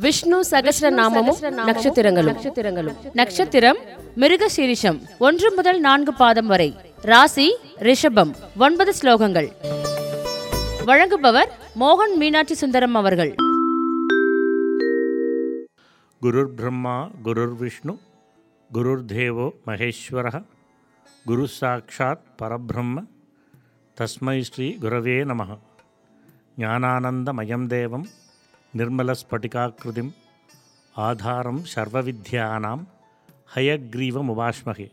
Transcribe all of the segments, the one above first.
விஷ்ணு சகசர நாமமும் நட்சத்திரங்களும். நட்சத்திரங்களும். நட்சத்திரம் மிருகசீரிஷம் ஒன்று முதல் நான்கு பாதம் வரை. ராசி ரிஷபம் ஒன்பது ஸ்லோகங்கள். வழங்குபவர் மோகன் மீனாட்சி சுந்தரம் அவர்கள். குருர் பிரம்மா குருர் விஷ்ணு குருர் தேவோ மகேஸ்வர குரு சாட்சாத் பரபிரம்ம தஸ்மை ஸ்ரீ குரவே ஞானானந்த மயம் தேவம். నిర్మలస్ఫటికాకృతిం ఆధారం సర్వవిద్యానాం హయగ్రీవముపాశ్మహే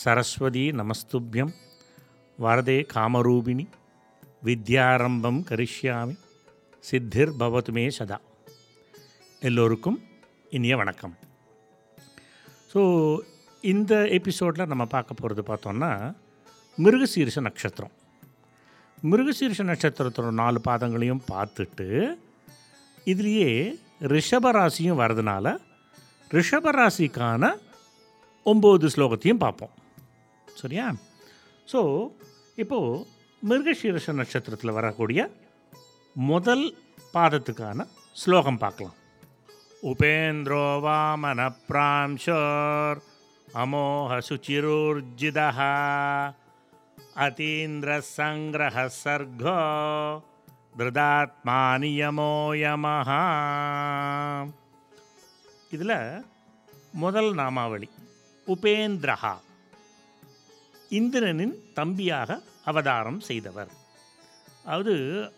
சரஸ்வதி నమస్తుభ్యం వరదే காமரூபிணி வித்யாரம்பம் கரிஷ்யாமி சித்திர் பவதுமே சதா எல்லோருக்கும் இனிய வணக்கம். ஸோ இந்த எபிசோடில் நம்ம பார்க்க போகிறது பார்த்தோம்னா மிருகசீரிஷ நட்சத்திரம். மிருகசீரிஷ நட்சத்திரத்தோட நாலு பாதங்களையும் பார்த்துட்டு இதுலேயே ரிஷபராசியும் வரதுனால ரிஷபராசிக்கான ஒம்பது ஸ்லோகத்தையும் பார்ப்போம். சரியா? ஸோ இப்போது மிருகசீரஷ நட்சத்திரத்தில் வரக்கூடிய முதல் பாதத்துக்கான ஸ்லோகம் பார்க்கலாம். உபேந்திரோ வாமன பிராம்சோர் அமோக சுச்சிரூர்ஜிதா அதீந்திர சங்கிரக சர்கோ விரதாத்மா நியமோ இதில் முதல் நாமாவளி உபேந்திரஹா. இந்திரனின் தம்பியாக அவதாரம் செய்தவர். அதாவது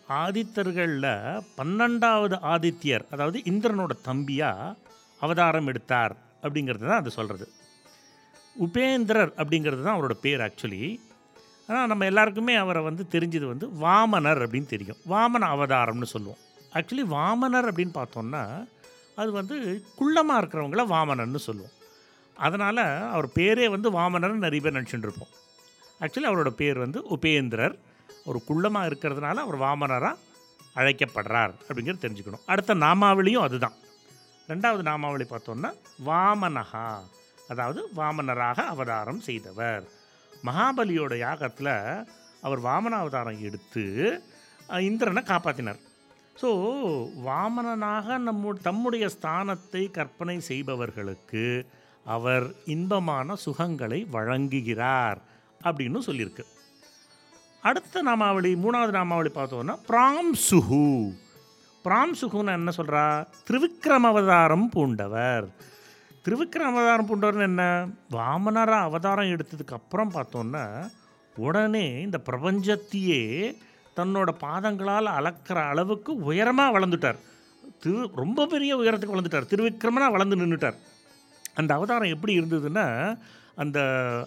ஆதித்தர்களில் பன்னெண்டாவது ஆதித்யர் அதாவது இந்திரனோட தம்பியாக அவதாரம் எடுத்தார் அப்படிங்கிறது தான் அது சொல்கிறது உபேந்திரர் அப்படிங்கிறது தான் அவரோட பேர் ஆக்சுவலி ஆனால் நம்ம எல்லாருக்குமே அவரை வந்து தெரிஞ்சது வந்து வாமனர் அப்படின்னு தெரியும். வாமன அவதாரம்னு சொல்லுவோம். ஆக்சுவலி வாமனர் அப்படின்னு பார்த்தோம்னா அது வந்து குள்ளமாக இருக்கிறவங்கள வாமனர்னு சொல்லுவோம். அதனால் அவர் பேரே வந்து வாமனர்னு நிறைய பேர் நினச்சிட்டு இருப்போம். ஆக்சுவலி அவரோட பேர் வந்து உபேந்திரர். ஒரு குள்ளமாக இருக்கிறதுனால அவர் வாமனராக அழைக்கப்படுறார் அப்படிங்கிறது தெரிஞ்சுக்கணும். அடுத்த நாமாவளியும் அதுதான். ரெண்டாவது நாமாவளி பார்த்தோம்னா வாமனஹா. அதாவது வாமனராக அவதாரம் செய்தவர். மகாபலியோட யாகத்தில் அவர் வாமனாவதாரம் எடுத்து இந்திரனை காப்பாற்றினார் ஸோ வாமனனாக நம்ம தம்முடைய ஸ்தானத்தை கற்பனை செய்பவர்களுக்கு அவர் இன்பமான சுகங்களை வழங்குகிறார் அப்படின்னு சொல்லியிருக்கு. அடுத்த நாமாவளி மூணாவது நாமாவளி பார்த்தோன்னா பிராம்சுகு. பிராம்சுகுன்னு என்ன சொல்கிறா திருவிக்ரமவதாரம் பூண்டவர். திருவிக்ரம அவதாரம் பூண்டவர்னு என்ன? வாமனரா அவதாரம் எடுத்ததுக்கு அப்புறம் பார்த்தோன்னா உடனே இந்த பிரபஞ்சத்தையே தன்னோட பாதங்களால் அளக்கிற அளவுக்கு உயரமாக வளர்ந்துட்டார். திரு ரொம்ப பெரிய உயரத்துக்கு வளர்ந்துட்டார். திருவிக்கிரமனாக வளர்ந்து நின்றுட்டார் அந்த அவதாரம் எப்படி இருந்ததுன்னா அந்த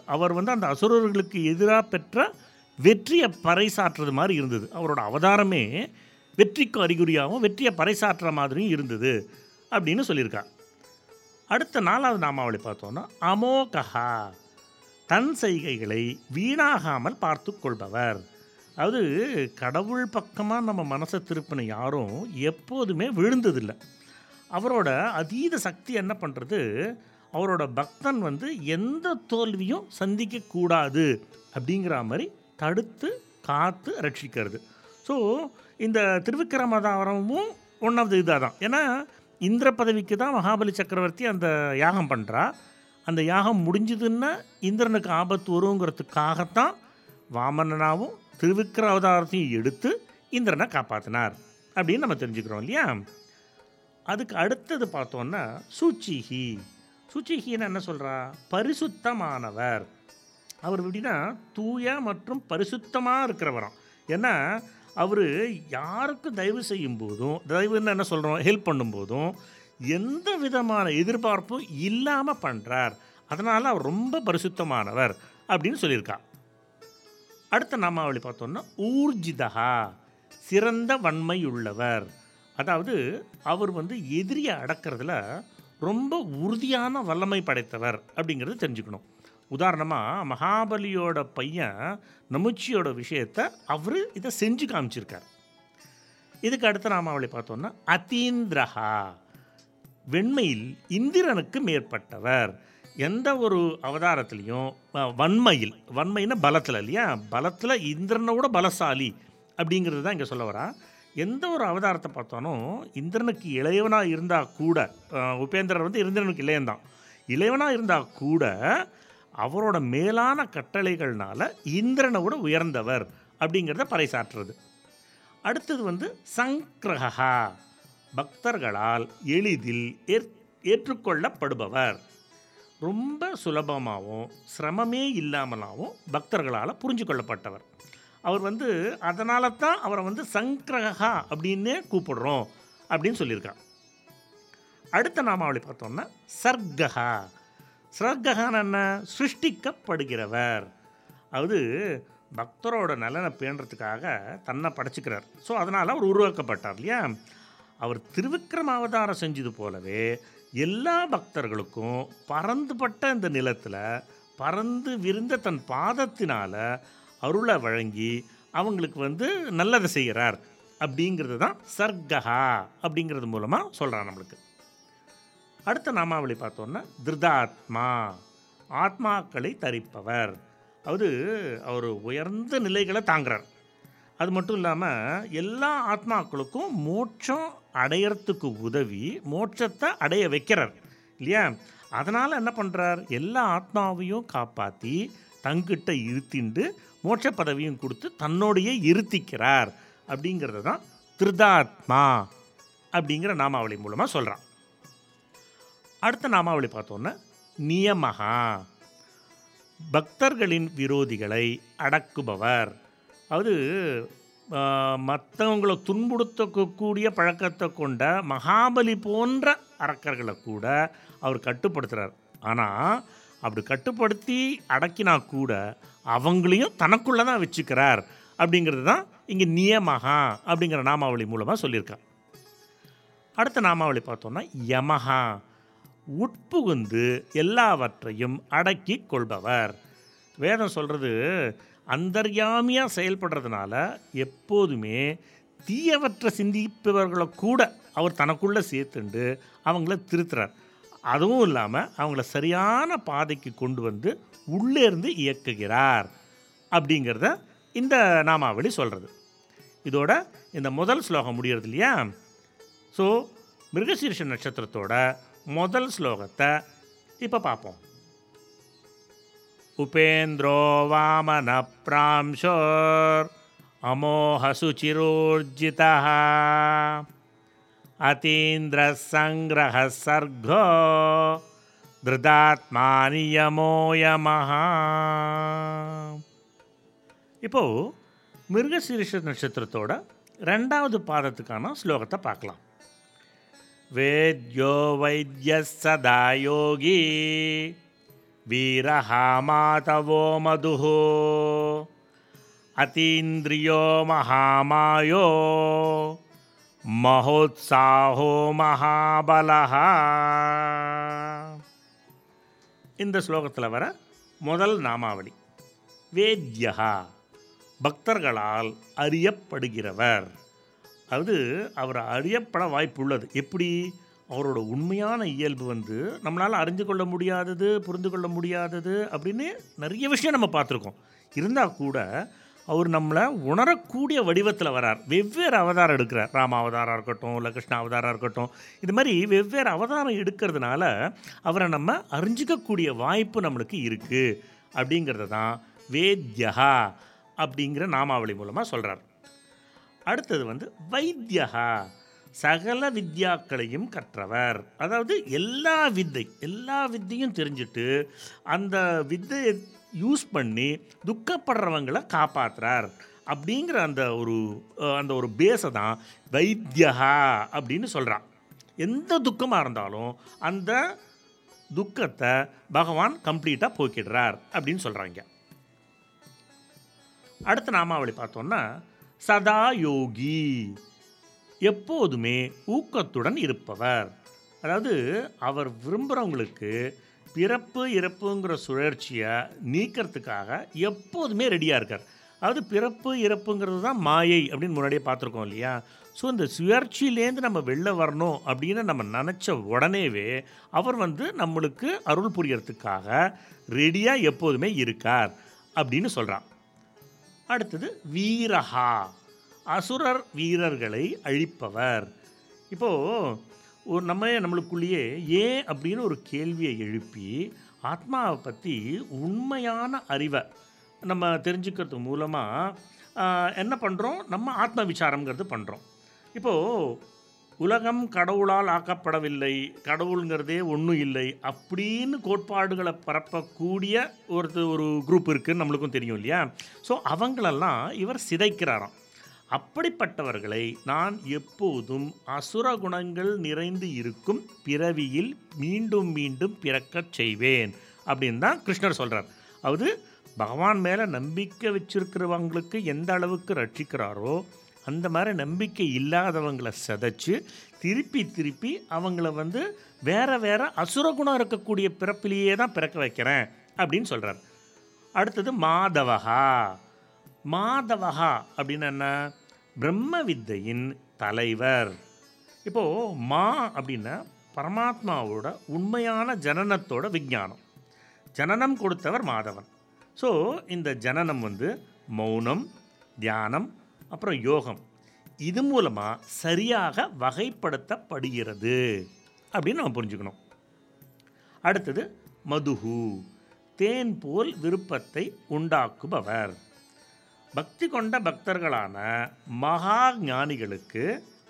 அவர் வந்து அந்த அசுரர்களுக்கு எதிராக பெற்ற வெற்றியை பறைசாற்றுறது மாதிரி இருந்தது. அவரோட அவதாரமே வெற்றிக்கு அறிகுறியாகவும் வெற்றியை பறைசாற்றுற மாதிரியும் இருந்தது அப்படின்னு சொல்லியிருக்கா. அடுத்த நாலாவது நாமாவளி பார்த்தோன்னா அமோகஹா. தன் செய்கைகளை வீணாகாமல் பார்த்து கொள்பவர். அதாவது கடவுள் பக்கமாக நம்ம மனசை திருப்பின யாரும் எப்போதுமே விழுந்ததில்லை. அவரோட அதீத சக்தி என்ன பண்ணுறது அவரோட பக்தன் வந்து எந்த தோல்வியும் சந்திக்கக்கூடாது அப்படிங்கிற மாதிரி தடுத்து காத்து ரட்சிக்கிறது. ஸோ இந்த திருவிக்கிரமதாவரமும் ஒன் ஆஃப் த இதாக தான் ஏன்னா இந்திர பதவிக்கு தான் மகாபலி சக்கரவர்த்தி அந்த யாகம் பண்ணுறா அந்த யாகம் முடிஞ்சதுன்னா இந்திரனுக்கு ஆபத்து வருங்கிறதுக்காகத்தான் வாமனனாவும் திருவிக்கிர அவதாரத்தையும் எடுத்து இந்திரனை காப்பாற்றினார் அப்படின்னு நம்ம தெரிஞ்சுக்கிறோம் இல்லையா? அதுக்கு அடுத்தது பார்த்தோன்னா சூச்சிஹி. சூச்சிஹின்னு என்ன சொல்கிறா பரிசுத்தமானவர். அவர் எப்படின்னா தூய மற்றும் பரிசுத்தமாக இருக்கிறவராம். ஏன்னா அவர் யாருக்கும் தயவு செய்யும் போதும் தயவுன்னு என்ன சொல்கிறோம் ஹெல்ப் பண்ணும்போதும் எந்த விதமான எதிர்பார்ப்பும் இல்லாமல் பண்ணுறார் அதனால் அவர் ரொம்ப பரிசுத்தமானவர் அப்படின்னு சொல்லியிருக்கா. அடுத்த நாமாவளி பார்த்தோம்னா ஊர்ஜிதா சிறந்த வன்மை உள்ளவர் அதாவது அவர் வந்து எதிரியை அடக்கிறதுல ரொம்ப உறுதியான வல்லமை படைத்தவர் அப்படிங்கிறது தெரிஞ்சுக்கணும். உதாரணமாக மகாபலியோட பையன் நமுச்சியோட விஷயத்தை அவர் இதை செஞ்சு காமிச்சிருக்கார். இதுக்கு அடுத்த நாமாவளி பார்த்தோன்னா அதீந்திரஹா வெண்மையில் இந்திரனுக்கு மேற்பட்டவர். எந்த ஒரு அவதாரத்துலேயும் வன்மையில் வன்மைன்னா பலத்தில் இல்லையா? பலத்தில் இந்திரனை விட பலசாலி. அப்படிங்கிறது தான் இங்கே சொல்ல வரா. எந்த ஒரு அவதாரத்தை பார்த்தாலும் இந்திரனுக்கு இளையவனாக இருந்தால் கூட உபேந்திரர் வந்து இந்திரனுக்கு இளையன்தான். இளையவனாக இருந்தால் கூட அவரோட மேலான கட்டளைகள்னால இந்திரனை விட உயர்ந்தவர் அப்படிங்கிறத பறைசாற்றுறது. அடுத்தது வந்து சங்கிரகா பக்தர்களால் எளிதில் ஏற் ஏற்றுக்கொள்ளப்படுபவர். ரொம்ப சுலபமாகவும் சிரமமே இல்லாமலாகவும் பக்தர்களால் புரிஞ்சு கொள்ளப்பட்டவர் அவர் வந்து அதனால தான் அவரை வந்து சங்கிரகா அப்படின்னே கூப்பிடுறோம் அப்படின்னு சொல்லியிருக்கார். அடுத்த நாமாவளி பார்த்தோம்னா சர்க்ககா சர்க்ககான்னு என்ன சிருஷ்டிக்கப்படுகிறவர். அது பக்தரோட நலனை பேணுறதுக்காக தன்னை படைச்சிக்கிறார். ஸோ அதனால் அவர் உருவாக்கப்பட்டார் இல்லையா? அவர் திருவிக்ரம அவதாரம் செஞ்சது போலவே எல்லா பக்தர்களுக்கும் பறந்துபட்ட இந்த நிலத்தில் பறந்து விரிந்த தன் பாதத்தினால் அருளை வழங்கி அவங்களுக்கு வந்து நல்லதை செய்கிறார். அப்படிங்கிறது தான் சர்க்ககா அப்படிங்கிறது மூலமாக சொல்கிறான் நம்மளுக்கு. அடுத்த நாமாவளி பார்த்தோன்னா திருதாத்மா. ஆத்மாக்களை தரிப்பவர். அதாவது அவர் உயர்ந்த நிலைகளை தாங்குறார். அது மட்டும் இல்லாமல் எல்லா ஆத்மாக்களுக்கும் மோட்சம் அடையறதுக்கு உதவி மோட்சத்தை அடைய வைக்கிறார். இல்லையா? அதனால் என்ன பண்ணுறார் எல்லா ஆத்மாவையும் காப்பாற்றி தங்கிட்ட இருத்திண்டு மோட்ச பதவியும் கொடுத்து தன்னோடையே இருத்திக்கிறார். அப்படிங்கிறது தான் திருதாத்மா அப்படிங்கிற நாமாவளி மூலமாக சொல்கிறான் அடுத்த நாமாவளி பார்த்தோன்னா நியமகா. பக்தர்களின் விரோதிகளை அடக்குபவர். அதாவது மற்றவங்களை துன்புறுத்தக்கூடிய பழக்கத்தை கொண்ட மகாபலி போன்ற அரக்கர்களை கூட அவர் கட்டுப்படுத்துகிறார் ஆனால் அப்படி கட்டுப்படுத்தி அடக்கினா கூட அவங்களையும் தனக்குள்ளே தான் வச்சுக்கிறார். அப்படிங்கிறது தான் இங்கே நியமகா அப்படிங்கிற நாமாவளி மூலமாக சொல்லியிருக்கார் அடுத்த நாமாவளி பார்த்தோன்னா யமஹா உட்புகுந்து எல்லாவற்றையும் அடக்கி கொள்பவர். வேதம் சொல்கிறது அந்தர்யாமியாக செயல்படுறதுனால எப்போதுமே தீயவற்றை சிந்திப்பவர்களை கூட அவர் தனக்குள்ளே சேர்த்துண்டு அவங்கள திருத்துறார். அதுவும் இல்லாமல் அவங்கள சரியான பாதைக்கு கொண்டு வந்து உள்ளே இருந்து இயக்குகிறார் அப்படிங்கிறத இந்த நாமாவளி சொல்கிறது இதோட இந்த முதல் ஸ்லோகம் முடியறது இல்லையா? ஸோ மிருகசீர்ஷ நட்சத்திரத்தோட முதல் ஸ்லோகத்தை இப்போ பார்ப்போம் உபேந்திரோ வாமன பிராம்சோர் அமோக சுச்சிரோர்ஜிதா அத்தீந்திர சங்கிரக சர்கோ திருதாத்மா நியமோ இப்போ மிருகசீரிஷ நட்சத்திரத்தோட ரெண்டாவது பாதத்துக்கான ஸ்லோகத்தை பார்க்கலாம் वेद्यो वैद्यः सदा योगी वीरः मातवो मधुः अतीन्द्रियो महामायो महोत्साहो महाबलः இந்த ஸ்லோகத்தில் வர முதல் நாமாவளி வேத்யகா பக்தர்களால் அறியப்படுகிறவர் அதாவது அவர் அறியப்பட வாய்ப்பு உள்ளது எப்படி? அவரோட உண்மையான இயல்பு வந்து நம்மளால் அறிஞ்சு கொள்ள முடியாதது புரிந்து கொள்ள முடியாதது அப்படின்னு நிறைய விஷயம் நம்ம பார்த்துருக்கோம். இருந்தால் கூட அவர் நம்மளை உணரக்கூடிய வடிவத்தில் வரார். வெவ்வேறு அவதாரம் எடுக்கிறார். ராம அவதாரம் இருக்கட்டும் இல்லை கிருஷ்ண அவதாரம் இருக்கட்டும். இது மாதிரி வெவ்வேறு அவதாரம் எடுக்கிறதுனால அவரை நம்ம அறிஞ்சிக்கக்கூடிய வாய்ப்பு நம்மளுக்கு இருக்குது அப்படிங்கிறத தான் வேத்யா அப்படிங்கிற நாமாவளி மூலமாக சொல்கிறார் அடுத்தது வந்து வைத்தியகா சகல வித்யாக்களையும் கற்றவர். அதாவது எல்லா வித்தை எல்லா வித்தையும் தெரிஞ்சுட்டு அந்த வித்தையை யூஸ் பண்ணி துக்கப்படுறவங்களை காப்பாற்றுறார் அப்படிங்கிற அந்த ஒரு அந்த ஒரு பேஸை தான் வைத்தியகா அப்படின்னு சொல்கிறான் எந்த துக்கமாக இருந்தாலும் அந்த துக்கத்தை பகவான் கம்ப்ளீட்டாக போக்கிடுறார் அப்படின்னு சொல்கிறாங்க அடுத்த நாமாவளி பார்த்தோன்னா சதா யோகி எப்போதுமே ஊக்கத்துடன் இருப்பவர். அதாவது அவர் விரும்புகிறவங்களுக்கு பிறப்பு இறப்புங்கிற சுழற்சியை நீக்கிறதுக்காக எப்போதுமே ரெடியாக இருக்கார். அதாவது பிறப்பு இறப்புங்கிறது தான் மாயை அப்படின்னு முன்னாடியே பார்த்துருக்கோம் இல்லையா? ஸோ இந்த சுழற்சியிலேருந்து நம்ம வெளில வரணும் அப்படின்னு நம்ம நினச்ச உடனேவே அவர் வந்து நம்மளுக்கு அருள் புரியறதுக்காக ரெடியாக எப்போதுமே இருக்கார் அப்படின்னு சொல்கிறான் அடுத்தது வீரஹா. அசுரர் வீரர்களை அழிப்பவர். இப்போது ஒரு நம்ம நம்மளுக்குள்ளேயே ஏன் அப்படின்னு ஒரு கேள்வியை எழுப்பி ஆத்மாவை பற்றி உண்மையான அறிவை நம்ம தெரிஞ்சுக்கிறது மூலமாக என்ன பண்ணுறோம் நம்ம ஆத்ம விசாரங்கிறது பண்ணுறோம் இப்போது உலகம் கடவுளால் ஆக்கப்படவில்லை. கடவுளுங்கிறதே ஒன்றும் இல்லை. அப்படின்னு கோட்பாடுகளை பரப்பக்கூடிய ஒருத்தர் ஒரு குரூப் இருக்குதுன்னு நம்மளுக்கும் தெரியும் இல்லையா? ஸோ அவங்களெல்லாம் இவர் சிதைக்கிறாராம். அப்படிப்பட்டவர்களை நான் எப்போதும் அசுர குணங்கள் நிறைந்து இருக்கும் பிறவியில் மீண்டும் மீண்டும் பிறக்கச் செய்வேன் அப்படின்னு தான் கிருஷ்ணர் சொல்கிறார் அதாவது பகவான் மேலே நம்பிக்கை வச்சிருக்கிறவங்களுக்கு எந்த அளவுக்கு ரட்சிக்கிறாரோ அந்த மாதிரி நம்பிக்கை இல்லாதவங்களை சதைச்சு திருப்பி திருப்பி அவங்கள வந்து வேற வேற அசுரகுணம் இருக்கக்கூடிய பிறப்பிலேயே தான் பிறக்க வைக்கிறேன் அப்படின்னு சொல்கிறார் அடுத்தது மாதவகா மாதவகா அப்படின்னு என்ன? பிரம்ம வித்தையின் தலைவர். இப்போது மா அப்படின்னா பரமாத்மாவோட உண்மையான ஜனனத்தோட விஞ்ஞானம். ஜனனம் கொடுத்தவர் மாதவன். ஸோ இந்த ஜனனம் வந்து மௌனம் தியானம் அப்புறம் யோகம். இது மூலமாக சரியாக வகைப்படுத்தப்படுகிறது அப்படின்னு நம்ம புரிஞ்சுக்கணும். அடுத்தது மதுகு தேன் போல் விருப்பத்தை உண்டாக்குபவர். பக்தி கொண்ட பக்தர்களான மகா ஞானிகளுக்கு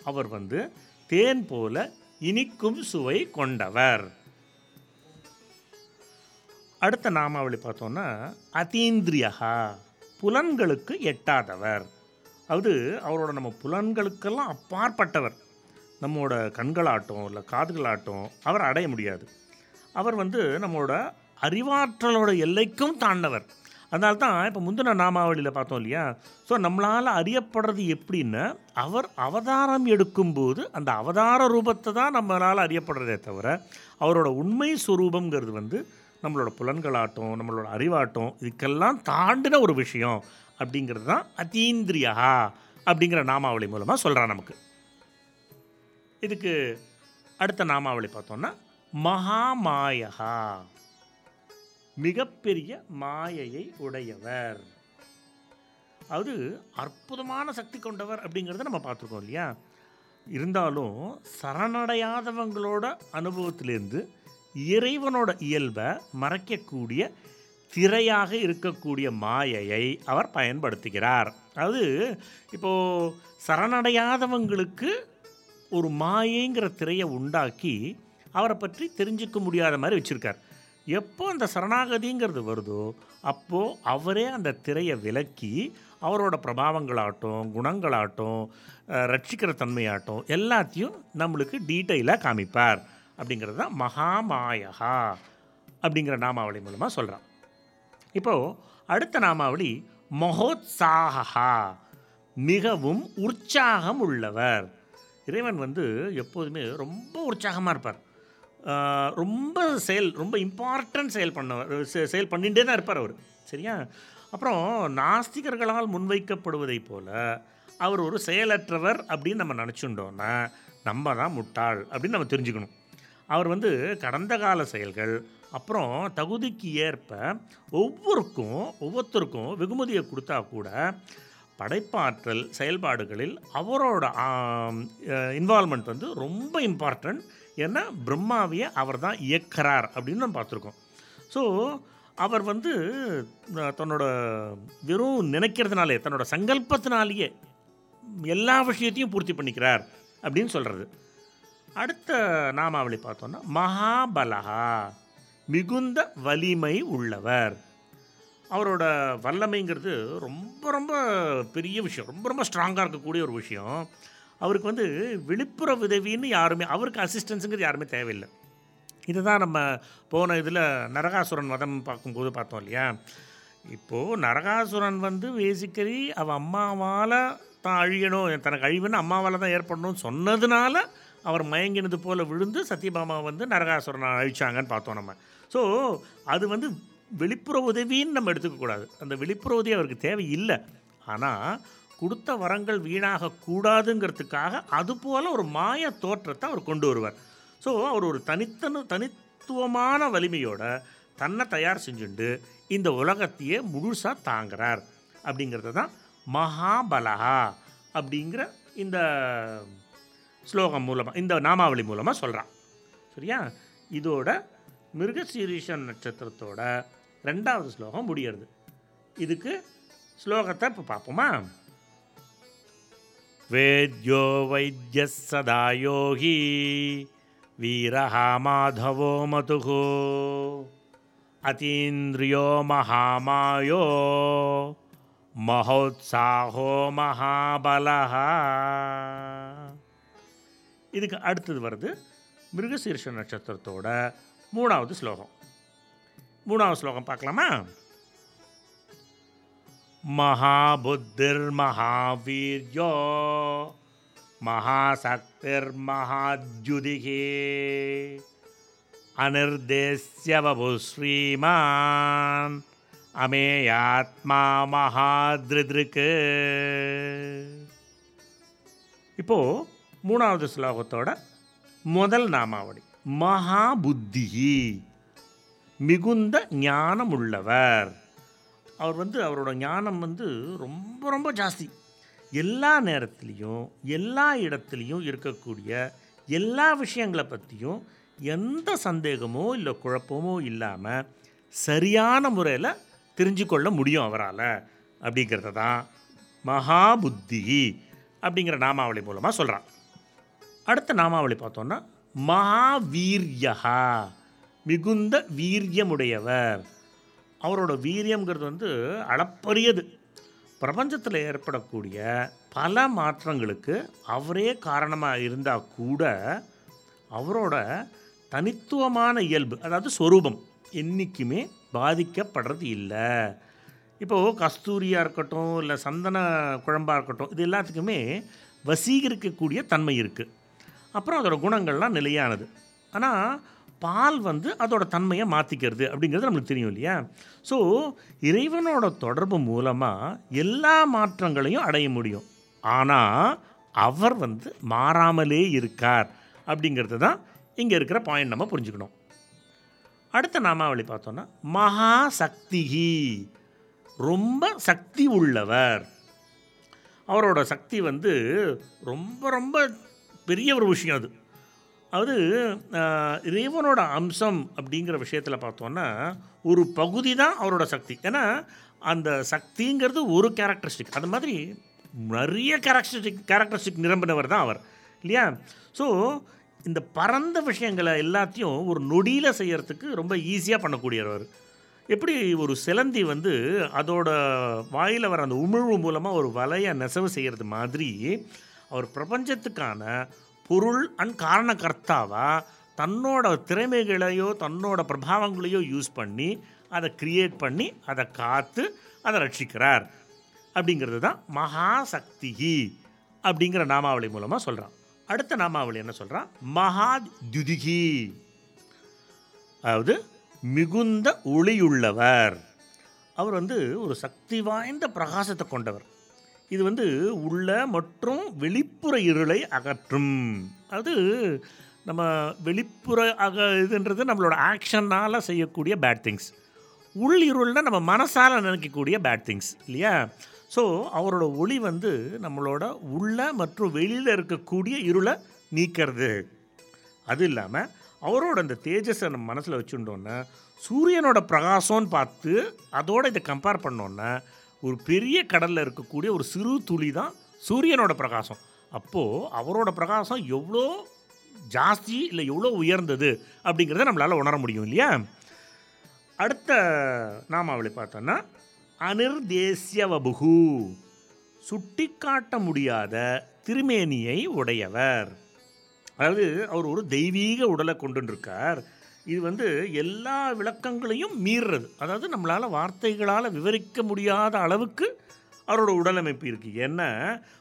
அவர் வந்து தேன் போல இனிக்கும் சுவை கொண்டவர். அடுத்த நாமாவளி பார்த்தோன்னா அதீந்திரியகா புலன்களுக்கு எட்டாதவர். அது அவரோட நம்ம புலன்களுக்கெல்லாம் அப்பாற்பட்டவர். நம்மளோட கண்களாட்டம் இல்லை காதுகளாட்டம் அவர் அடைய முடியாது. அவர் வந்து நம்மளோட அறிவாற்றலோட எல்லைக்கும் தாண்டவர். அதனால தான் இப்போ முந்தின நாமாவளியில் பார்த்தோம் இல்லையா? ஸோ நம்மளால் அறியப்படுறது எப்படின்னா அவர் அவதாரம் எடுக்கும்போது அந்த அவதார ரூபத்தை தான் நம்மளால் அறியப்படுறதே தவிர அவரோட உண்மை சுரூபங்கிறது வந்து நம்மளோட புலன்களாட்டம் நம்மளோட அறிவாட்டம் இதுக்கெல்லாம் தாண்டின ஒரு விஷயம் அப்படிங்கிறது தான் அத்தீந்திரியா அப்படிங்கிற நாமாவளி மூலமாக சொல்கிறான் நமக்கு. இதுக்கு அடுத்த நாமாவளி பார்த்தோன்னா மகாமாயா. மிகப்பெரிய மாயையை உடையவர். அது அற்புதமான சக்தி கொண்டவர் அப்படிங்கிறத நம்ம பார்த்துருக்கோம் இல்லையா? இருந்தாலும் சரணடையாதவங்களோட அனுபவத்திலேருந்து இறைவனோட இயல்பை மறைக்கக்கூடிய திரையாக இருக்கக்கூடிய மாயையை அவர் பயன்படுத்துகிறார். அது இப்போது சரணடையாதவங்களுக்கு ஒரு மாயைங்கிற திரையை உண்டாக்கி அவரை பற்றி தெரிஞ்சுக்க முடியாத மாதிரி வச்சுருக்கார். எப்போ அந்த சரணாகதிங்கிறது வருதோ அப்போது அவரே அந்த திரையை விலக்கி அவரோட பிரபாவங்களாகட்டும் குணங்களாகட்டும் ரட்சிக்கிற தன்மையாகட்டும் எல்லாத்தையும் நம்மளுக்கு டீட்டெயிலாக காமிப்பார். அப்படிங்கிறது தான் மகாமாயகா அப்படிங்கிற நாமாவளி மூலமாக சொல்கிறான் இப்போது அடுத்த நாமாவளி மகோத்சாகா மிகவும் உற்சாகம் உள்ளவர். இறைவன் வந்து எப்போதுமே ரொம்ப உற்சாகமாக இருப்பார். ரொம்ப செயல் ரொம்ப இம்பார்ட்டன்ட் செயல் பண்ணவர் செ- செயல் பண்ணிகிட்டே தான் இருப்பார் அவர். சரியா? அப்புறம் நாஸ்திகர்களால் முன்வைக்கப்படுவதைப் போல அவர் ஒரு செயலற்றவர் அப்படின்னு நம்ம நினச்சிட்டோன்னா நம்ம தான் முட்டாள் அப்படின்னு நம்ம தெரிஞ்சுக்கணும். அவர் வந்து கடந்த கால செயல்கள் அப்புறம் தகுதிக்கு ஏற்ப ஒவ்வொருக்கும் ஒவ்வொருத்தருக்கும் வெகுமதியை கொடுத்தா கூட படைப்பாற்றல் செயல்பாடுகளில் அவரோட இன்வால்மெண்ட் வந்து ரொம்ப இம்பார்ட்டண்ட் ஏன்னா பிரம்மாவையே அவர் தான் இயக்கிறார் அப்படின்னு நம்ம பார்த்துருக்கோம். ஸோ அவர் வந்து தன்னோட வெறும் நினைக்கிறதுனாலே தன்னோட சங்கல்பத்தினாலேயே எல்லா விஷயத்தையும் பூர்த்தி பண்ணிக்கிறார் அப்படின்னு சொல்கிறது அடுத்த நாமாவளி பார்த்தோன்னா மகாபலகா மிகுந்த வலிமை உள்ளவர். அவரோட வல்லமைங்கிறது ரொம்ப ரொம்ப பெரிய விஷயம். ரொம்ப ரொம்ப ஸ்ட்ராங்காக இருக்கக்கூடிய ஒரு விஷயம். அவருக்கு வந்து வெளிப்புற உதவின்னு யாருமே அவருக்கு அசிஸ்டன்ஸுங்கிறது யாருமே தேவையில்லை. இதுதான் நம்ம போன இதில் நரகாசுரன் வதம் பார்க்கும்போது பார்த்தோம் இல்லையா? இப்போது நரகாசுரன் வந்து பேசிக்கலி அவள் அம்மாவால் தான் அழியணும் தனக்கு அழிவுன்னு அம்மாவால் தான் ஏற்படணும்னு சொன்னதுனால அவர் மயங்கினது போல் விழுந்து சத்யபாமா வந்து நரகாசுரனை அழிச்சாங்கன்னு பார்த்தோம் நம்ம. ஸோ அது வந்து வெளிப்புற உதவின்னு நம்ம எடுத்துக்கக்கூடாது அந்த வெளிப்புற உதவி அவருக்கு தேவையில்லை. ஆனால் கொடுத்த வரங்கள் வீணாக கூடாதுங்கிறதுக்காக அதுபோல் ஒரு மாய தோற்றத்தை அவர் கொண்டு வருவார். ஸோ அவர் ஒரு தனித்தனு தனித்துவமான வலிமையோட தன்னை தயார் செஞ்சுண்டு இந்த உலகத்தையே முழுசாக தாங்குறார். அப்படிங்கிறது தான் மகாபலகா அப்படிங்கிற இந்த ஸ்லோகம் மூலமாக இந்த நாமாவளி மூலமாக சொல்கிறான் சரியா? இதோட மிருகசீரிஷன் நட்சத்திரத்தோட ரெண்டாவது ஸ்லோகம் முடியறது. இதுக்கு ஸ்லோகத்தை இப்போ பார்ப்போமா? வேத்யோ வைத்திய சதா யோகி வீரஹா மாதவோ மதுகோ அத்தீந்திரியோ மகாமாயோ மகோத்சாகோ மகாபலஹா. இதுக்கு அடுத்தது வருது மிருகசீர்ஷ நட்சத்திரத்தோட மூணாவது ஸ்லோகம். மூணாவது ஸ்லோகம் பார்க்கலாமா? மகாபுத்திர் மகாவீர்யோ மகாசக்திர் மகாத்யுதிகே அனிர்தேசிய ஸ்ரீமான் அமேயாத்மா மகாதிருதிருக்கு. இப்போது மூணாவது ஸ்லோகத்தோட முதல் நாமாவளி. மகாபுத்தி மிகுந்த ஞானம் உள்ளவர் அவர் வந்து அவரோட ஞானம் வந்து ரொம்ப ரொம்ப ஜாஸ்தி. எல்லா நேரத்துலேயும் எல்லா இடத்துலையும் இருக்கக்கூடிய எல்லா விஷயங்களை பற்றியும் எந்த சந்தேகமோ இல்லை குழப்பமோ இல்லாமல் சரியான முறையில் தெரிஞ்சு கொள்ள முடியும் அவரால். அப்படிங்கிறத தான் மகாபுத்தி அப்படிங்கிற நாமாவளி மூலமாக சொல்கிறான் அடுத்த நாமாவளி பார்த்தோன்னா மகாவீர்யா மிகுந்த வீரியமுடையவர். அவரோட வீரியங்கிறது வந்து அளப்பரியது. பிரபஞ்சத்தில் ஏற்படக்கூடிய பல மாற்றங்களுக்கு அவரே காரணமாக இருந்தால் கூட அவரோட தனித்துவமான இயல்பு அதாவது சொரூபம் என்றைக்குமே பாதிக்கப்படுறது இல்லை. இப்போது கஸ்தூரியாக இருக்கட்டும் இல்லை சந்தன குழம்பாக இருக்கட்டும் இது எல்லாத்துக்குமே வசீகரிக்கக்கூடிய தன்மை இருக்குது அப்புறம் அதோட குணங்கள்லாம் நிலையானது. ஆனால் பால் வந்து அதோட தன்மையை மாற்றிக்கிறது அப்படிங்கிறது நம்மளுக்கு தெரியும் இல்லையா? ஸோ இறைவனோட தொடர்பு மூலமாக எல்லா மாற்றங்களையும் அடைய முடியும். ஆனால் அவர் வந்து மாறாமலே இருக்கார் அப்படிங்கிறது தான் இங்கே இருக்கிற பாயிண்ட் நம்ம புரிஞ்சுக்கணும். அடுத்த நாமாவளி பார்த்தோன்னா மகா சக்திகி ரொம்ப சக்தி உள்ளவர். அவரோட சக்தி வந்து ரொம்ப ரொம்ப பெரிய ஒரு விஷயம் அது. அது இறைவனோட அம்சம் அப்படிங்கிற விஷயத்தில் பார்த்தோன்னா ஒரு பகுதி தான் அவரோட சக்தி. ஏன்னா அந்த சக்திங்கிறது ஒரு கேரக்டரிஸ்டிக் அது மாதிரி நிறைய கேரக்டரிஸ்டிக் கேரக்டரிஸ்டிக் நிரம்பினவர் தான் அவர். இல்லையா? ஸோ இந்த பரந்த விஷயங்களை எல்லாத்தையும் ஒரு நொடியில் செய்கிறதுக்கு ரொம்ப ஈஸியாக பண்ணக்கூடியவர் எப்படி ஒரு சிலந்தி வந்து அதோட வாயில் வர அந்த உமிழ்வு மூலமாக ஒரு வலையை நெசவு செய்கிறது மாதிரி அவர் பிரபஞ்சத்துக்கான பொருள் அண்ட் காரணக்கர்த்தாவாக தன்னோட திறமைகளையோ தன்னோட பிரபாவங்களையோ யூஸ் பண்ணி அதை கிரியேட் பண்ணி அதை காத்து அதை ரட்சிக்கிறார். அப்படிங்கிறது தான் மகாசக்திகி அப்படிங்கிற நாமாவளி மூலமாக சொல்கிறான் அடுத்த நாமாவளி என்ன சொல்கிறான் மகா துதிகி அதாவது மிகுந்த ஒளியுள்ளவர். அவர் வந்து ஒரு சக்தி வாய்ந்த பிரகாசத்தை கொண்டவர். இது வந்து உள்ள மற்றும் வெளிப்புற இருளை அகற்றும். அது நம்ம வெளிப்புற அக இதுன்றது நம்மளோட ஆக்ஷனால் செய்யக்கூடிய பேட் திங்ஸ் உள் இருள்னா நம்ம மனசால் நினைக்கக்கூடிய பேட் திங்ஸ் இல்லையா? ஸோ அவரோட ஒளி வந்து நம்மளோட உள்ள மற்றும் வெளியில் இருக்கக்கூடிய இருளை நீக்கிறது. அது இல்லாமல் அவரோட அந்த தேஜஸை நம்ம மனசில் வச்சுட்டோன்னா சூரியனோட பிரகாசம்னு பார்த்து அதோட இதை கம்பேர் பண்ணோன்னா ஒரு பெரிய கடலில் இருக்கக்கூடிய ஒரு சிறு துளி தான் சூரியனோட பிரகாசம். அப்போது அவரோட பிரகாசம் எவ்வளோ ஜாஸ்தி இல்லை எவ்வளோ உயர்ந்தது அப்படிங்கிறத நம்மளால் உணர முடியும் இல்லையா? அடுத்த நாமாவளி பார்த்தோன்னா அனிர்தேசிய வபுகு சுட்டிக்காட்ட முடியாத திருமேனியை உடையவர். அதாவது அவர் ஒரு தெய்வீக உடலை கொண்டுருக்கார். இது வந்து எல்லா விளக்கங்களையும் மீறுறது. அதாவது நம்மளால் வார்த்தைகளால் விவரிக்க முடியாத அளவுக்கு அவரோட உடலமைப்பு இருக்குது என்ன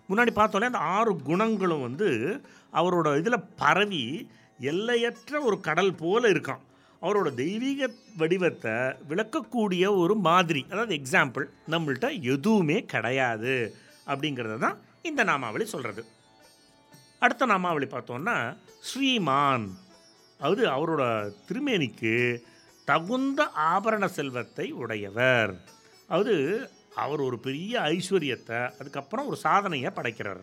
முன்னாடி பார்த்தோன்னே அந்த ஆறு குணங்களும் வந்து அவரோட இதில் பரவி எல்லையற்ற ஒரு கடல் போல் இருக்கான். அவரோட தெய்வீக வடிவத்தை விளக்கக்கூடிய ஒரு மாதிரி. அதாவது எக்ஸாம்பிள் நம்மள்ட்ட எதுவுமே கிடையாது அப்படிங்கிறத தான் இந்த நாமாவளி சொல்கிறது அடுத்த நாமாவளி பார்த்தோன்னா ஸ்ரீமான். அது அவரோட திருமேனிக்கு தகுந்த ஆபரண செல்வத்தை உடையவர். அது அவர் ஒரு பெரிய ஐஸ்வர்யத்தை அதுக்கப்புறம் ஒரு சாதனையை படைக்கிறார்.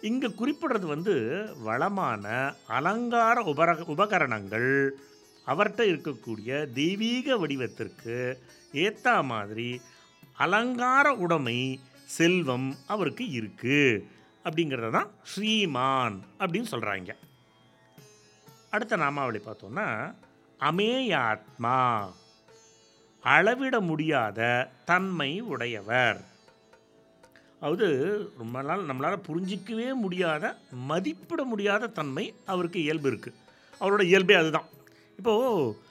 இங்கே குறிப்பிடுறது வந்து வளமான அலங்கார உபர உபகரணங்கள் அவர்கிட்ட இருக்கக்கூடிய தெய்வீக வடிவத்திற்கு ஏற்ற மாதிரி அலங்கார உடைமை செல்வம் அவருக்கு இருக்குது அப்படிங்கிறத தான் ஸ்ரீமான் அப்படின்னு சொல்கிறாங்க அடுத்த நாமாவளி பார்த்தோம்னா அமேயாத்மா அளவிட முடியாத தன்மை உடையவர். அதாவது ரொம்ப நாள் நம்மளால் புரிஞ்சிக்கவே முடியாத மதிப்பிட முடியாத தன்மை அவருக்கு இயல்பு இருக்குது அவரோட இயல்பே அதுதான். இப்போது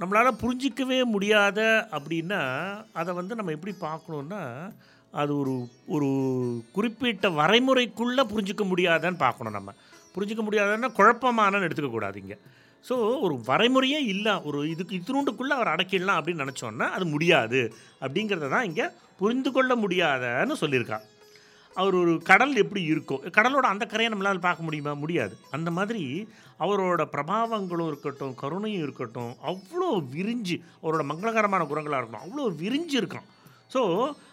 நம்மளால் புரிஞ்சிக்கவே முடியாத அப்படின்னா அதை வந்து நம்ம எப்படி பார்க்கணுன்னா அது ஒரு ஒரு குறிப்பிட்ட வரைமுறைக்குள்ளே புரிஞ்சிக்க முடியாதன்னு பார்க்கணும் நம்ம. புரிஞ்சிக்க முடியாதுன்னா குழப்பமானன்னு எடுத்துக்கக்கூடாதீங்க. ஸோ ஒரு வரைமுறையே இல்லை ஒரு இதுக்கு இத்தினூண்டுக்குள்ளே அவர் அடக்கிடலாம் அப்படின்னு நினச்சோன்னா அது முடியாது. அப்படிங்கிறத தான் இங்கே புரிந்து கொள்ள முடியாதன்னு சொல்லியிருக்கா. அவர் ஒரு கடல் எப்படி இருக்கோ கடலோட அந்த கரையை நம்மளால் பார்க்க முடியுமா? முடியாது. அந்த மாதிரி அவரோட பிரபாவங்களும் இருக்கட்டும் கருணையும் இருக்கட்டும் அவ்வளோ விரிஞ்சு அவரோட மங்களகரமான குரங்களாக இருக்கட்டும் அவ்வளோ விரிஞ்சு இருக்கான் ஸோ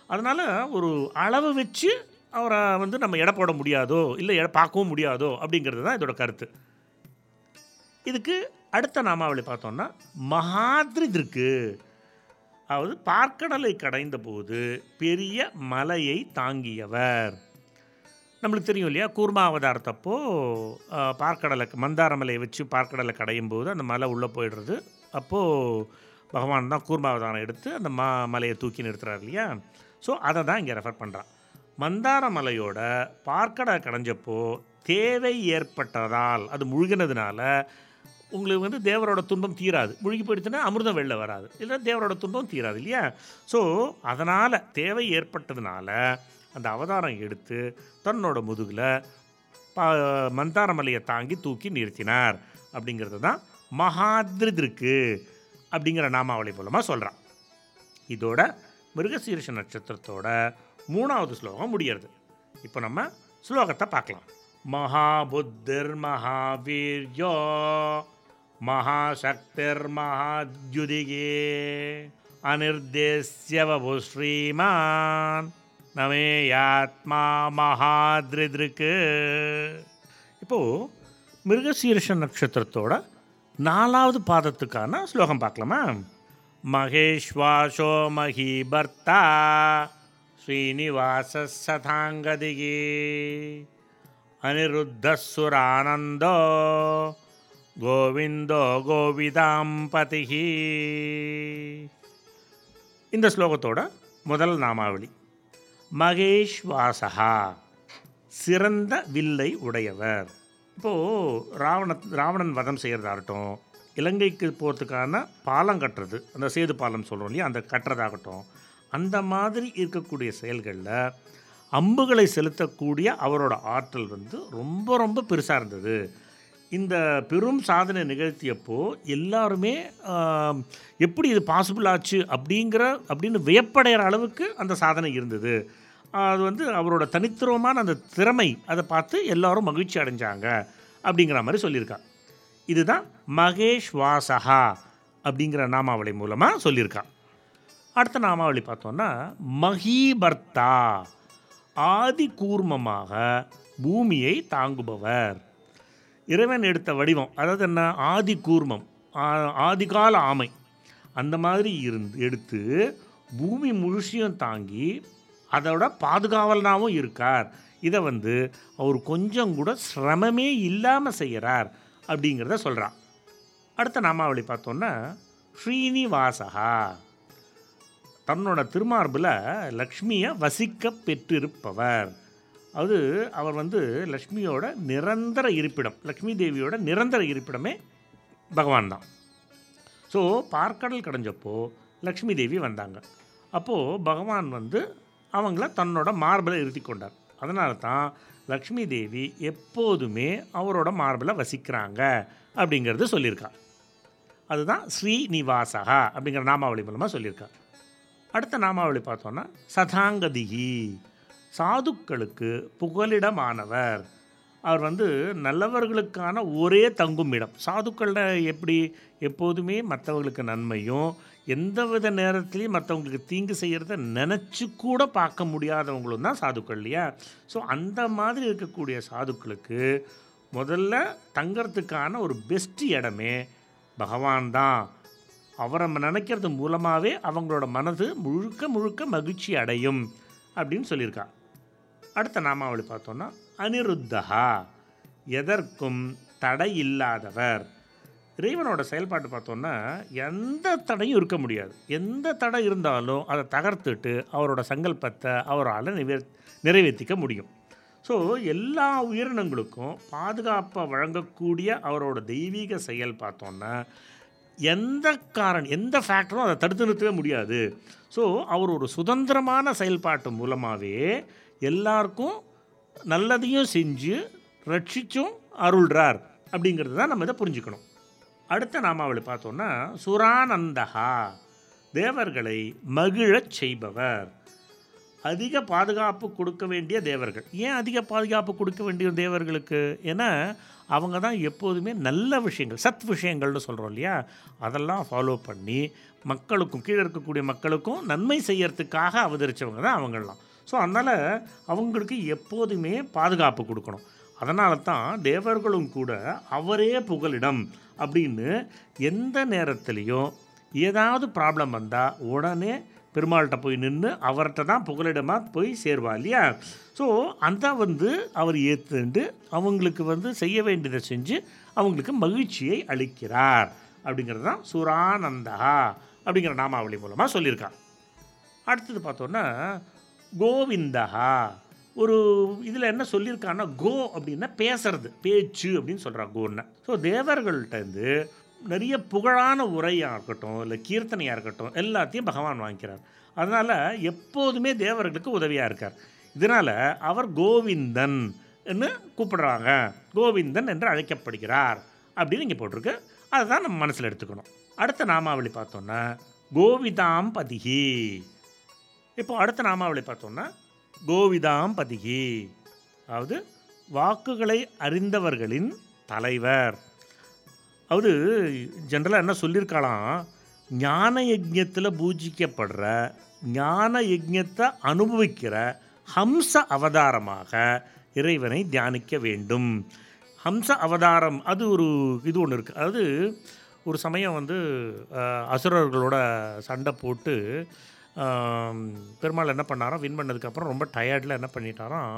அதனால் ஒரு அளவு வச்சு அவரை வந்து நம்ம எடை போட முடியாதோ இல்லை எடை பார்க்கவும் முடியாதோ அப்படிங்கிறது தான் இதோட கருத்து. இதுக்கு அடுத்த நாமாவளி பார்த்தோம்னா மகாத்ரிதிற்கு அதாவது பார்க்கடலை கடைந்த போது பெரிய மலையை தாங்கியவர். நம்மளுக்கு தெரியும் இல்லையா கூர்மா அவதாரத்தப்போ பார்க்கடலை மந்தார மலையை வச்சு பார்க்கடலை கடையும் போது அந்த மலை உள்ளே போயிடுறது. அப்போது பகவான் தான் கூர்மா அவதாரம் எடுத்து அந்த மா மலையை தூக்கி நிறுத்துறாரு இல்லையா? ஸோ அதை தான் இங்கே ரெஃபர் பண்ணுறான் மந்தார மலையோட கடைஞ்சப்போ தேவை ஏற்பட்டதால் அது முழுகினதுனால உங்களுக்கு வந்து தேவரோட துன்பம் தீராது. முழுகி போயிடுச்சுன்னா அமிர்தம் வெளில வராது. இல்லைன்னா தேவரோட துன்பம் தீராது இல்லையா? ஸோ அதனால் தேவை ஏற்பட்டதுனால அந்த அவதாரம் எடுத்து தன்னோட முதுகில் பா மந்தாரமலையை தாங்கி தூக்கி நிறுத்தினார். அப்படிங்கிறது தான் மகாதிருக்கு அப்படிங்கிற நாமாவளி மூலமாக சொல்கிறான் இதோட மிருகசீரிஷ நட்சத்திரத்தோட மூணாவது ஸ்லோகம் முடியறது. இப்போ நம்ம ஸ்லோகத்தை பார்க்கலாம். மகாபுத்திர் மகாவீர்யோ மகாசக்திர் மகாத்யுதிகே அனிர்தேசியவபு ஸ்ரீமான் நமேயாத்மா மகாத்ரிதிருக்கு. இப்போது மிருகசீர்ஷ நட்சத்திரத்தோட நாலாவது பாதத்துக்கான ஸ்லோகம் பார்க்கலாமா? மகேஷ்வாசோ மகீபர்த்தா ஸ்ரீனிவாச சதாங்கதிகே அனிருத்தசுரானந்தோ கோவிந்தோ கோவிதாம்பதிகி இந்த ஸ்லோகத்தோட முதல் நாமாவளி மகேஷ்வாசகா சிறந்த வில்லை உடையவர் இப்போது ராவண ராவணன் வதம் செய்கிறதாகட்டும் இலங்கைக்கு போகிறதுக்கான பாலம் கட்டுறது அந்த சேது பாலம் சொல்கிறோம் இல்லையா அந்த கட்டுறதாகட்டும் அந்த மாதிரி இருக்கக்கூடிய செயல்களில் அம்புகளை செலுத்தக்கூடிய அவரோட ஆற்றல் வந்து ரொம்ப ரொம்ப பெருசாக இருந்தது. இந்த பெரும் சாதனை நிகழ்த்தியப்போ எல்லாருமே எப்படி இது பாசிபிள் ஆச்சு அப்படிங்கிற அப்படின்னு வியப்படைகிற அளவுக்கு அந்த சாதனை இருந்தது. அது வந்து அவரோட தனித்துவமான அந்த திறமை அதை பார்த்து எல்லாரும் மகிழ்ச்சி அடைஞ்சாங்க அப்படிங்கிற மாதிரி சொல்லியிருக்கான் இதுதான் மகேஷ் வாசகா அப்படிங்கிற நாமாவளி மூலமாக சொல்லியிருக்கான் அடுத்த நாமாவளி பார்த்தோன்னா மகீபர்த்தா ஆதி கூர்மமாக பூமியை தாங்குபவர். இறைவன் எடுத்த வடிவம் அதாவது என்ன? ஆதி கூர்மம் ஆ- ஆதிகால ஆமை. அந்த மாதிரி இருந்து எடுத்து பூமி முழுசியும் தாங்கி அதோட பாதுகாவலனாகவும் இருக்கார். இதை வந்து அவர் கொஞ்சம் கூட சிரமமே இல்லாமல் செய்கிறார் அப்படிங்கிறத சொல்கிறார் அடுத்த நாமாவளி பார்த்தோன்னா ஸ்ரீனிவாசகா. தன்னோட திருமார்பில் லக்ஷ்மியை வசிக்க பெற்றிருப்பவர். அது அவர் வந்து லக்ஷ்மியோட நிரந்தர இருப்பிடம் லக்ஷ்மி தேவியோட நிரந்தர இருப்பிடமே பகவான் தான். ஸோ பார்க்கடல் கடைஞ்சப்போ லக்ஷ்மி தேவி வந்தாங்க. அப்போது பகவான் வந்து அவங்கள தன்னோட மார்பில் இருத்தி கொண்டார். அதனால தான் லக்ஷ்மி தேவி எப்போதுமே அவரோட மார்பில் வசிக்கிறாங்க அப்படிங்கிறது சொல்லியிருக்கா. அதுதான் ஸ்ரீநிவாசகா அப்படிங்கிற நாமாவளி மூலமாக சொல்லியிருக்கா. அடுத்த நாமாவளி பார்த்தோன்னா சதாங்கதிகி. சாதுக்களுக்கு புகலிடமானவர். அவர் வந்து நல்லவர்களுக்கான ஒரே தங்கும் இடம். சாதுக்களில் எப்படி? எப்போதுமே மற்றவங்களுக்கு நன்மையும் எந்தவித நேரத்துலையும் மற்றவங்களுக்கு தீங்கு செய்கிறத நினச்சி கூட பார்க்க முடியாதவங்களும் தான் சாதுக்கள் இல்லையா? ஸோ அந்த மாதிரி இருக்கக்கூடிய சாதுக்களுக்கு முதல்ல தங்கிறதுக்கான ஒரு பெஸ்ட் இடமே பகவான் தான். அவரை நினைக்கிறது மூலமாகவே அவங்களோட மனது முழுக்க முழுக்க மகிழ்ச்சி அடையும் அப்படின்னு சொல்லியிருக்கா. அடுத்த நாமாவளி பார்த்தோன்னா அனிருத்தகா எதற்கும் தடை இல்லாதவர். இறைவனோட செயல்பாட்டு பார்த்தோன்னா எந்த தடையும் இருக்க முடியாது. எந்த தடை இருந்தாலும் அதை தகர்த்துட்டு அவரோட சங்கல்பத்தை அவரால் நிறைவே நிறைவேற்றிக்க முடியும். ஸோ எல்லா உயிரினங்களுக்கும் பாதுகாப்பை வழங்கக்கூடிய அவரோட தெய்வீக செயல் பார்த்தோன்னா எந்த காரணம் எந்த ஃபேக்டரும் அதை தடுத்து நிறுத்தவே முடியாது. ஸோ அவர் ஒரு சுதந்திரமான செயல்பாட்டு மூலமாகவே எல்லாருக்கும் நல்லதையும் செஞ்சு ரட்சிச்சும் அருள்றார். அப்படிங்கிறது தான் நம்ம இதை புரிஞ்சுக்கணும். அடுத்த நாமாவளி பார்த்தோன்னா சுரானந்தகா தேவர்களை மகிழச் செய்பவர். அதிக பாதுகாப்பு கொடுக்க வேண்டிய தேவர்கள். ஏன் அதிக பாதுகாப்பு கொடுக்க வேண்டிய தேவர்களுக்கு? ஏன்னா அவங்க தான் எப்போதுமே நல்ல விஷயங்கள் சத் விஷயங்கள்னு சொல்கிறோம் இல்லையா? அதெல்லாம் ஃபாலோ பண்ணி மக்களுக்கும் கீழே இருக்கக்கூடிய மக்களுக்கும் நன்மை செய்யறதுக்காக அவதரித்தவங்க தான் அவங்களாம் ஸோ அதனால் அவங்களுக்கு எப்போதுமே பாதுகாப்பு கொடுக்கணும். அதனால தான் தேவர்களும் கூட அவரே புகலிடம் அப்படின்னு எந்த நேரத்துலேயும் ஏதாவது ப்ராப்ளம் வந்தால் உடனே பெருமாள்கிட்ட போய் நின்று அவர்கிட்ட தான் புகலிடமாக போய் சேருவா இல்லையா? ஸோ அந்த வந்து அவர் ஏற்றுண்டு அவங்களுக்கு வந்து செய்ய வேண்டியதை செஞ்சு அவங்களுக்கு மகிழ்ச்சியை அளிக்கிறார். அப்படிங்கிறது தான் சுரானந்தா அப்படிங்கிற நாமாவளி மூலமாக சொல்லியிருக்கான் அடுத்தது பார்த்தோன்னா கோவிந்தா. ஒரு இதில் என்ன சொல்லியிருக்கான்னா கோ அப்படின்னா பேசுறது பேச்சு அப்படின்னு சொல்கிறான் கோன்னு. ஸோ தேவர்கள்ட்டேருந்து நிறைய புகழான உரையாக இருக்கட்டும் இல்லை கீர்த்தனையாக இருக்கட்டும் எல்லாத்தையும் பகவான் வாங்கிக்கிறார். அதனால் எப்போதுமே தேவர்களுக்கு உதவியாக இருக்கார். இதனால் அவர் கோவிந்தன் என்று கூப்பிடுறாங்க. கோவிந்தன் என்று அழைக்கப்படுகிறார். அப்படின்னு இங்கே போட்டிருக்கு. அதை தான் நம்ம மனசில் எடுத்துக்கணும். அடுத்த நாமாவளி பார்த்தோன்னா கோவிதாம் பதிகி. இப்போ அடுத்த நாமாவளி பார்த்தோன்னா கோவிதாம் பதிகி. அதாவது வாக்குகளை அறிந்தவர்களின் தலைவர். அதாவது ஜென்ரலாக என்ன சொல்லியிருக்காளாம் ஞான யஜ்யத்தில் பூஜிக்கப்படுற ஞான யஜ்யத்தை அனுபவிக்கிற ஹம்ச அவதாரமாக இறைவனை தியானிக்க வேண்டும். ஹம்ச அவதாரம் அது ஒரு இது ஒன்று இருக்குது அதாவது ஒரு சமயம் வந்து அசுரர்களோட சண்டை போட்டு பெருமாள் என்ன பண்ணாராம்? வின் பண்ணதுக்கப்புறம் ரொம்ப டயர்டில் என்ன பண்ணிட்டாராம்?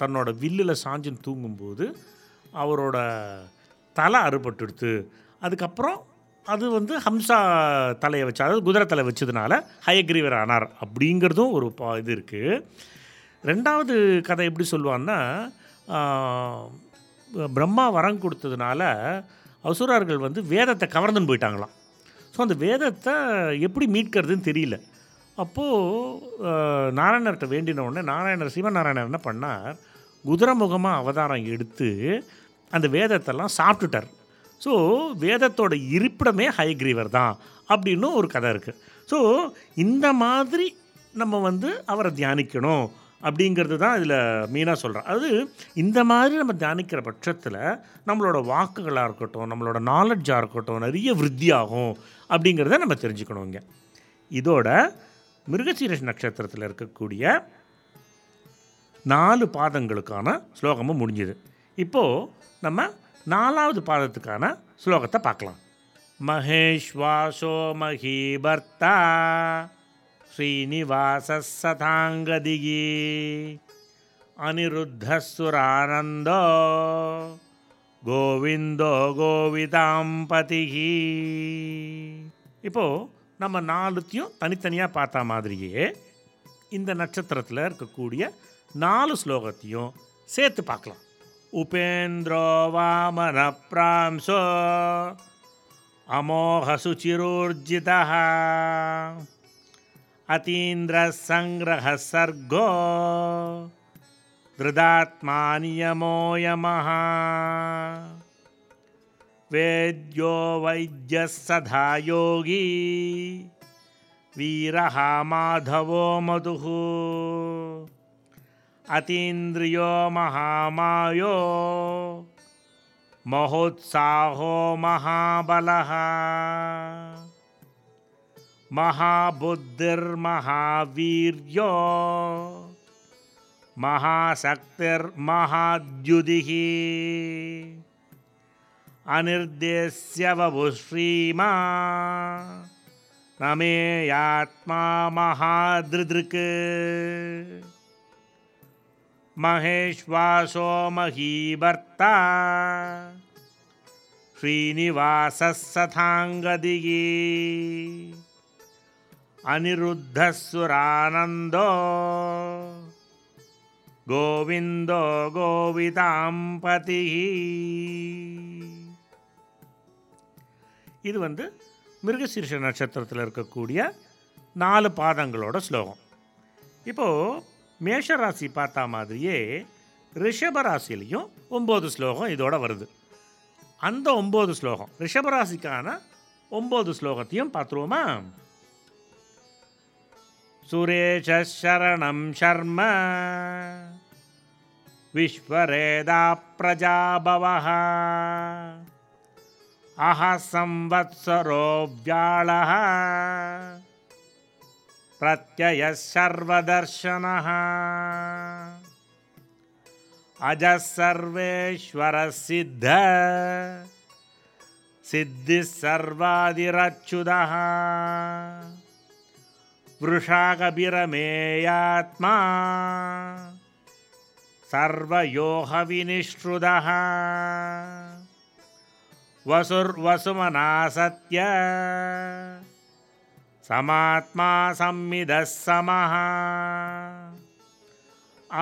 தன்னோட வில்லில் சாஞ்சின்னு தூங்கும்போது அவரோட தலை அறுபட்டுடுத்து. அதுக்கப்புறம் அது வந்து ஹம்சா தலையை வச்சு அதாவது குதிரை தலை வச்சதுனால ஹயக்ரீவர் ஆனார் அப்படிங்கிறதும் ஒரு பா இது இருக்குது ரெண்டாவது கதை எப்படி சொல்லுவான்னா பிரம்மா வரம் கொடுத்ததுனால அசுரர்கள் வந்து வேதத்தை கவர்ந்துன்னு போயிட்டாங்களாம். ஸோ அந்த வேதத்தை எப்படி மீட்கிறதுன்னு தெரியல. அப்போது நாராயணர்கிட்ட வேண்டின உடனே நாராயணர் சிவநாராயணர் என்ன பண்ணார்? குதிரமுகமாக அவதாரம் எடுத்து அந்த வேதத்தெல்லாம் சாப்பிட்டுட்டார். ஸோ வேதத்தோட இருப்பிடமே ஹயக்ரீவர் தான் அப்படின்னு ஒரு கதை இருக்குது ஸோ இந்த மாதிரி நம்ம வந்து அவரை தியானிக்கணும் அப்படிங்கிறது தான் இதில் மீனாக சொல்கிறேன் அது இந்த மாதிரி நம்ம தியானிக்கிற பட்சத்தில் நம்மளோட வாக்குகளாக இருக்கட்டும் நம்மளோட நாலெட்ஜாக இருக்கட்டும் நிறைய விருத்தியாகும் அப்படிங்கிறத நம்ம தெரிஞ்சுக்கணும் இங்கே. இதோட மிருகசீரஷ் நட்சத்திரத்தில் இருக்கக்கூடிய நாலு பாதங்களுக்கான ஸ்லோகமும் முடிஞ்சுது. இப்போது நம்ம நாலாவது பாதத்துக்கான ஸ்லோகத்தை பார்க்கலாம். மகேஷ்வாசோ மகீபர்த்தா ஸ்ரீனிவாச சதாங்கதிகி அனிருத்தசுரானந்தோ கோவிந்தோ கோவிதாம்பதிகி. இப்போது நம்ம நாலுத்தையும் தனித்தனியாக பார்த்த மாதிரியே இந்த நட்சத்திரத்தில் இருக்கக்கூடிய நாலு ஸ்லோகத்தையும் சேர்த்து பார்க்கலாம். उपेन्द्रो वामनप्रांसु अमोघ सुचिरोर्जितः अतीन्द्रसंग्रहःसर्गो वृदात्मा नियमो यमः। वेद्यो वैद्यः सधा योगी। वीरः माधवो मधुः। अतीन्द्रियो महामायो। महोत्साहो महाबलः। महाबुद्धिर्महावीर्यो। महाशक्तिर्महाद्युदिः अनिर्देश्य वपुश्रीमा न मे महादृदृक्। महेश्वासो महीभर्ता श्रीनिवासः सथाङ्गदिगी अनिरुद्धः सुरानन्दो गोविन्दो गोवितां பதிः இது வந்து மிருகசீர்ஷ நட்சத்திரத்தில் இருக்கக்கூடிய நாலு பாதங்களோட ஸ்லோகம் இப்போது மேஷராசி பார்த்த மாதிரியே ரிஷபராசிலையும் ஒம்பது ஸ்லோகம் இதோட வருது. அந்த ஒம்பது ஸ்லோகம் ரிஷபராசிக்கான ஒம்பது ஸ்லோகத்தையும் பார்த்துருவோமா? சுரேஷரணம் சர்ம விஸ்வரேதா பிரஜாபவ அஹ சம்வத்சரோ வியாழ प्रत्ययः सर्वदर्शनः अजः सर्वेश्वरः सिद्ध सिद्धिः वृषाकबिरमेयात्मा सर्वयोहविनिष्ठुदः वसुर्वसुमना सत्य समात्मा संविदः समः।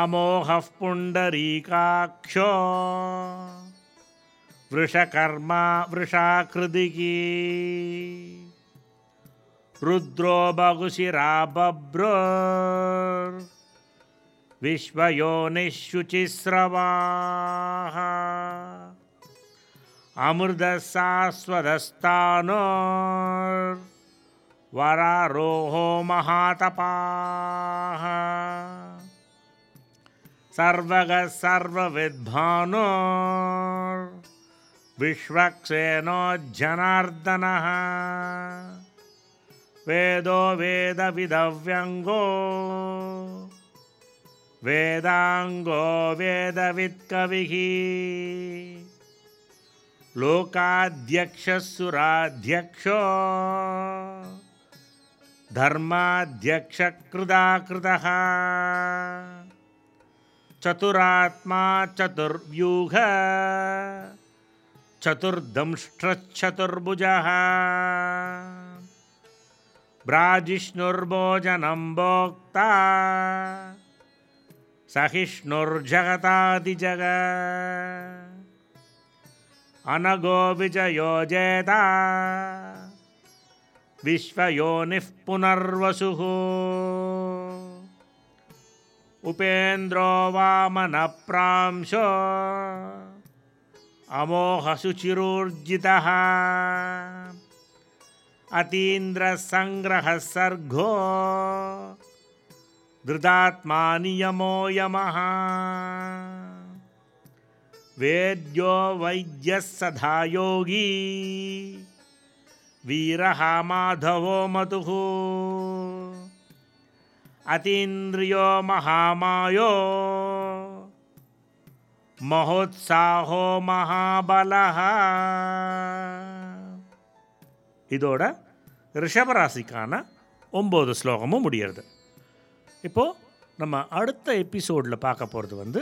अमोहः पुण्डरीकाक्षो। वृषकर्मा वृषाकृदिकी रुद्रो बहुशिरा बभ्रोर् विश्वयोनिःशुचिस्रवाः अमृतशाश्वतस्तानो वरारोहो महातपाः। सर्वगः सर्वविद्भानो विश्वक्सेनो जनार्दनः वेदो वेदविदव्यङ्गो वेदाङ्गो वेदवित्कविः। लोकाध्यक्षसुराध्यक्षो धर्माध्यक्षकृदाकृतः। चतुरात्मा चतुर्व्यूह। चतुर्दंष्ट्रश्चतुर्भुजः। भ्राजिष्णुर्भोजनं भोक्ता सहिष्णुर्जगतादिजग। अनगो विजयो जेता विश्वयोनिः पुनर्वसुः। उपेन्द्रो वामनप्रांशो अमोहशुचिरूर्जितः अतीन्द्रसङ्ग्रहः सर्गो धृतात्मा नियमो यमः। वेद्यो वैद्यः सदा योगी वीरः माधवो मतुः अतीन्द्रियो महामायो மகோத்சாஹோ மகாபலஹ இதோட ரிஷபராசிக்கான ஒம்பது ஸ்லோகமும் முடியறது இப்போது நம்ம அடுத்த எபிசோடில் பார்க்க போகிறது வந்து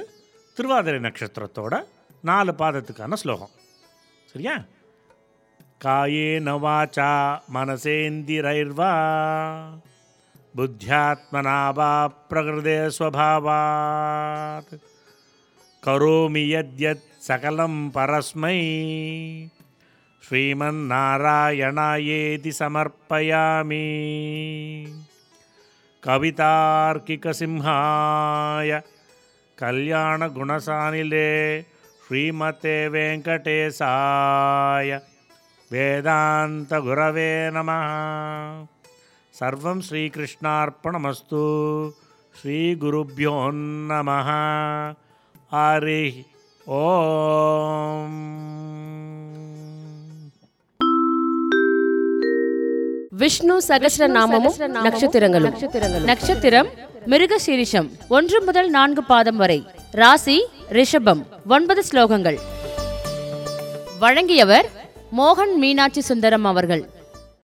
திருவாதிரை நட்சத்திரத்தோட நாலு பாதத்துக்கான ஸ்லோகம் சரியா कायेन वाचा मनसेन्दिरैर्वा बुद्ध्यात्मना वा प्रकृते स्वभावात्। करोमि यद्यत् सकलं परस्मै। श्रीमन्नारायणायेति समर्पयामि। कवितार्किकसिंहाय कल्याणगुणसानिले श्रीमते वेङ्कटेशाय। वेदान्तगुरवे नमः सर्वं श्रीकृष्णार्पणमस्तु ஸ்ரீகுருப்போ நம ஹரி ஓம் விஷ்ணு சகஸ்ரநாமமும் நட்சத்திரங்களும் நட்சத்திரம் மிருகசீரிஷம் ஒன்று முதல் நான்கு பாதம் வரை ராசி ரிஷபம் ஒன்பது ஸ்லோகங்கள் வழங்கியவர் மோகன் மீனாட்சி சுந்தரம் அவர்கள்.